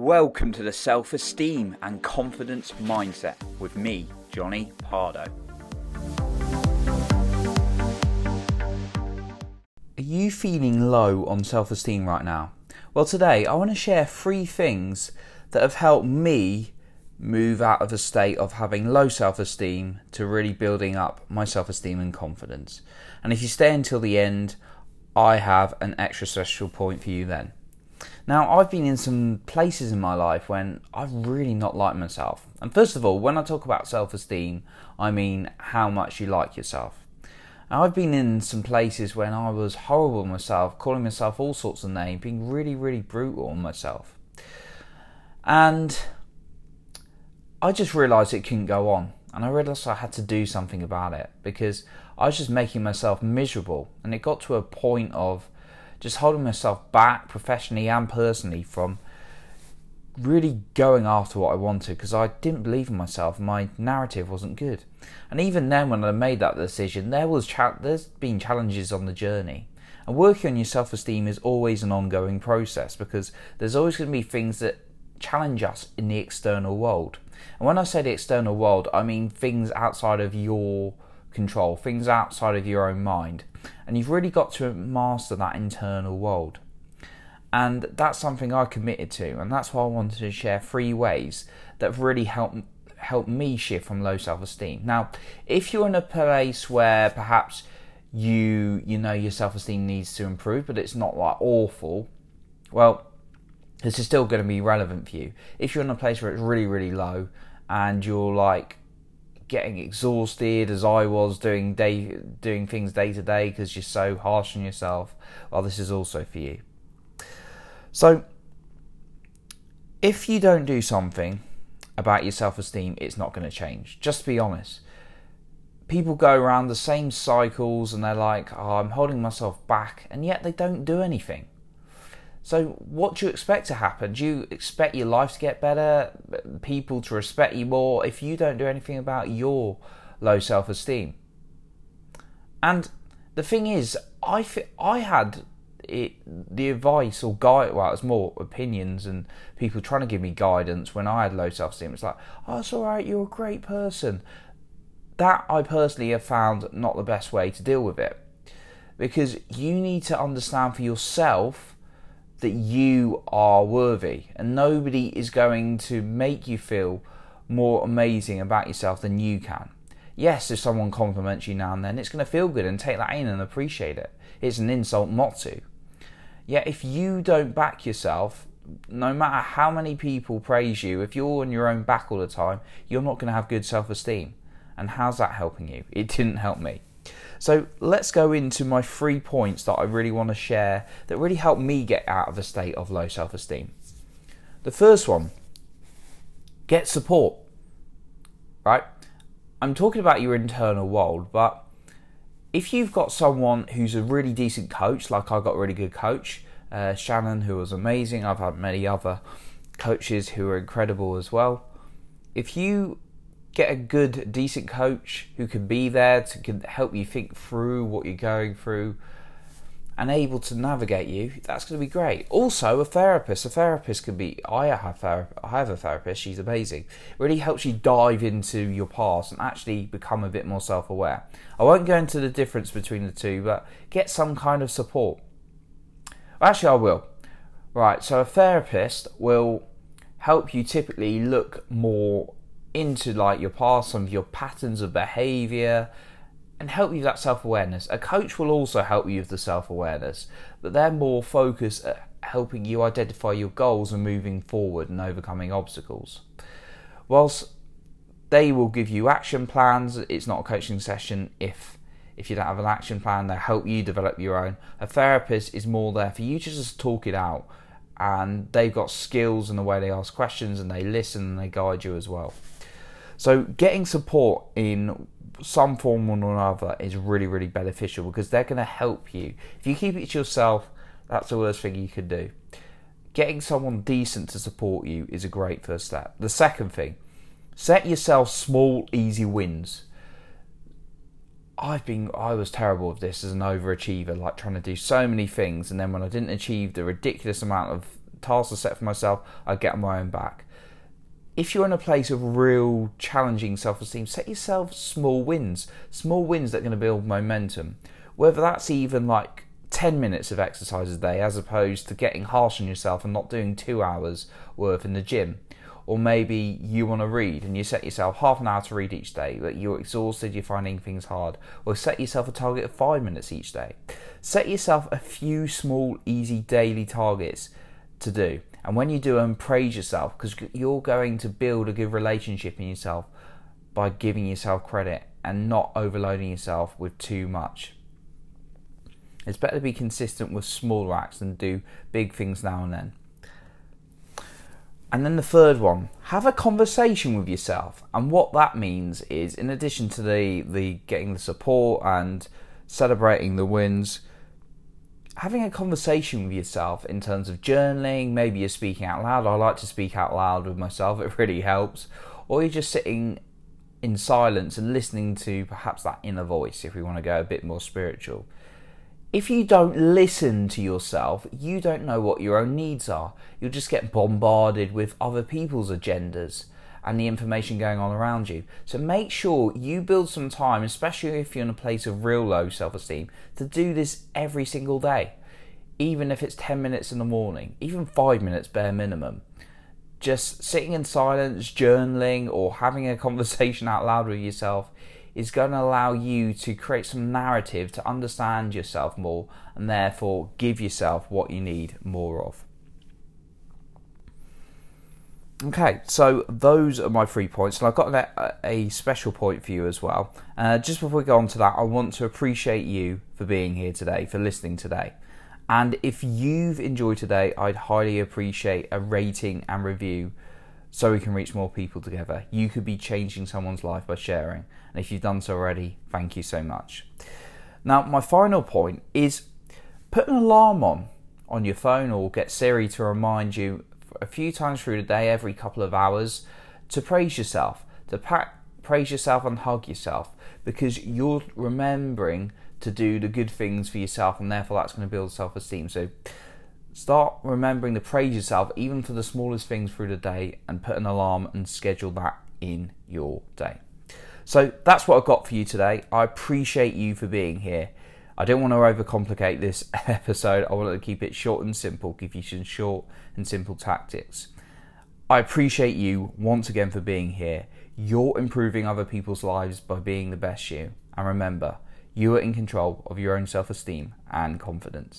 Welcome to the Self Esteem and Confidence Mindset with me, Jonny Pardoe. Are you feeling low on self esteem right now? Well, today I want to share three things that have helped me move out of a state of having low self esteem to really building up my self esteem and confidence. And if you stay until the end, I have an extra special point for you then. Now, I've been in some places in my life when I've really not liked myself. And first of all, when I talk about self esteem, I mean how much you like yourself. Now, I've been in some places when I was horrible myself, calling myself all sorts of names, being really, really brutal on myself. And I just realised it couldn't go on. And I realised I had to do something about it because I was just making myself miserable. And it got to a point of just holding myself back professionally and personally from really going after what I wanted because I didn't believe in myself. My narrative wasn't good. And even then, when I made that decision, there was cha- there's been challenges on the journey. And working on your self esteem is always an ongoing process because there's always going to be things that challenge us in the external world. And when I say the external world, I mean things outside of your control, things outside of your own mind. And you've really got to master that internal world. And that's something I committed to, and that's why I wanted to share three ways that have really helped help me shift from low self-esteem. Now, if you're in a place where perhaps you you know your self-esteem needs to improve, but it's not like awful, well, this is still going to be relevant for you. If you're in a place where it's really really low and you're like getting exhausted as I was doing day doing things day to day because you're so harsh on yourself, well this is also for you. So if you don't do something about your self-esteem, it's not going to change. Just be honest. People go around the same cycles and they're like, "Oh, I'm holding myself back," and yet they don't do anything. So, what do you expect to happen? Do you expect your life to get better, people to respect you more, if you don't do anything about your low self esteem? And the thing is, I, I had it, the advice or guide, well, it was more opinions and people trying to give me guidance when I had low self esteem. It's like, oh, it's all right, you're a great person. That I personally have found not the best way to deal with it because you need to understand for yourself that you are worthy, and nobody is going to make you feel more amazing about yourself than you can. Yes, if someone compliments you now and then, it's going to feel good and take that in and appreciate it. It's an insult not to. Yet, if you don't back yourself, no matter how many people praise you, if you're on your own back all the time, you're not going to have good self esteem. And how's that helping you? It didn't help me. So let's go into my three points that I really want to share that really helped me get out of a state of low self esteem. The first one get support. Right? I'm talking about your internal world, but if you've got someone who's a really decent coach, like I got a really good coach, uh, Shannon, who was amazing, I've had many other coaches who are incredible as well. If you get a good, decent coach who can be there to can help you think through what you're going through and able to navigate you, that's going to be great. Also, a therapist. A therapist can be. I have I have a therapist. She's amazing. Really helps you dive into your past and actually become a bit more self-aware. I won't go into the difference between the two, but get some kind of support. Actually, I will. Right. So a therapist will help you typically look more into like your past, some of your patterns of behavior, and help you with that self awareness. A coach will also help you with the self awareness, but they're more focused at helping you identify your goals and moving forward and overcoming obstacles. Whilst they will give you action plans, it's not a coaching session if if you don't have an action plan, they'll help you develop your own. A therapist is more there for you to just talk it out and they've got skills in the way they ask questions and they listen and they guide you as well. So getting support in some form or another is really, really beneficial because they're going to help you. If you keep it to yourself, that's the worst thing you can do. Getting someone decent to support you is a great first step. The second thing, set yourself small, easy wins. I've been I was terrible at this as an overachiever, like trying to do so many things, and then when I didn't achieve the ridiculous amount of tasks I set for myself, I'd get my own back. If you're in a place of real challenging self esteem, set yourself small wins, small wins that are going to build momentum. Whether that's even like 10 minutes of exercise a day as opposed to getting harsh on yourself and not doing two hours worth in the gym or maybe you want to read and you set yourself half an hour to read each day, but you're exhausted, you're finding things hard, or set yourself a target of five minutes each day. Set yourself a few small, easy daily targets to do. And when you do them, praise yourself because you're going to build a good relationship in yourself by giving yourself credit and not overloading yourself with too much. It's better to be consistent with smaller acts than do big things now and then. And then the third one, have a conversation with yourself. And what that means is, in addition to the, the getting the support and celebrating the wins, having a conversation with yourself in terms of journaling, maybe you're speaking out loud. I like to speak out loud with myself, it really helps. Or you're just sitting in silence and listening to perhaps that inner voice if we want to go a bit more spiritual if you don't listen to yourself, you don't know what your own needs are. You'll just get bombarded with other people's agendas and the information going on around you. So make sure you build some time, especially if you're in a place of real low self esteem, to do this every single day. Even if it's 10 minutes in the morning, even five minutes bare minimum. Just sitting in silence, journaling, or having a conversation out loud with yourself is going to allow you to create some narrative to understand yourself more and therefore give yourself what you need more of. Okay, so those are my three points, and I've got a, a special point for you as well. Uh, just before we go on to that, I want to appreciate you for being here today, for listening today. And if you've enjoyed today, I'd highly appreciate a rating and review so we can reach more people together. You could be changing someone's life by sharing. And if you've done so already, thank you so much. Now, my final point is put an alarm on on your phone or get Siri to remind you a few times through the day, every couple of hours, to praise yourself, to praise yourself and hug yourself because you're remembering to do the good things for yourself and therefore that's going to build self esteem. So, Start remembering to praise yourself even for the smallest things through the day and put an alarm and schedule that in your day. So that's what I've got for you today. I appreciate you for being here. I don't want to overcomplicate this episode. I want to keep it short and simple, give you some short and simple tactics. I appreciate you once again for being here. You're improving other people's lives by being the best you. And remember, you are in control of your own self esteem and confidence.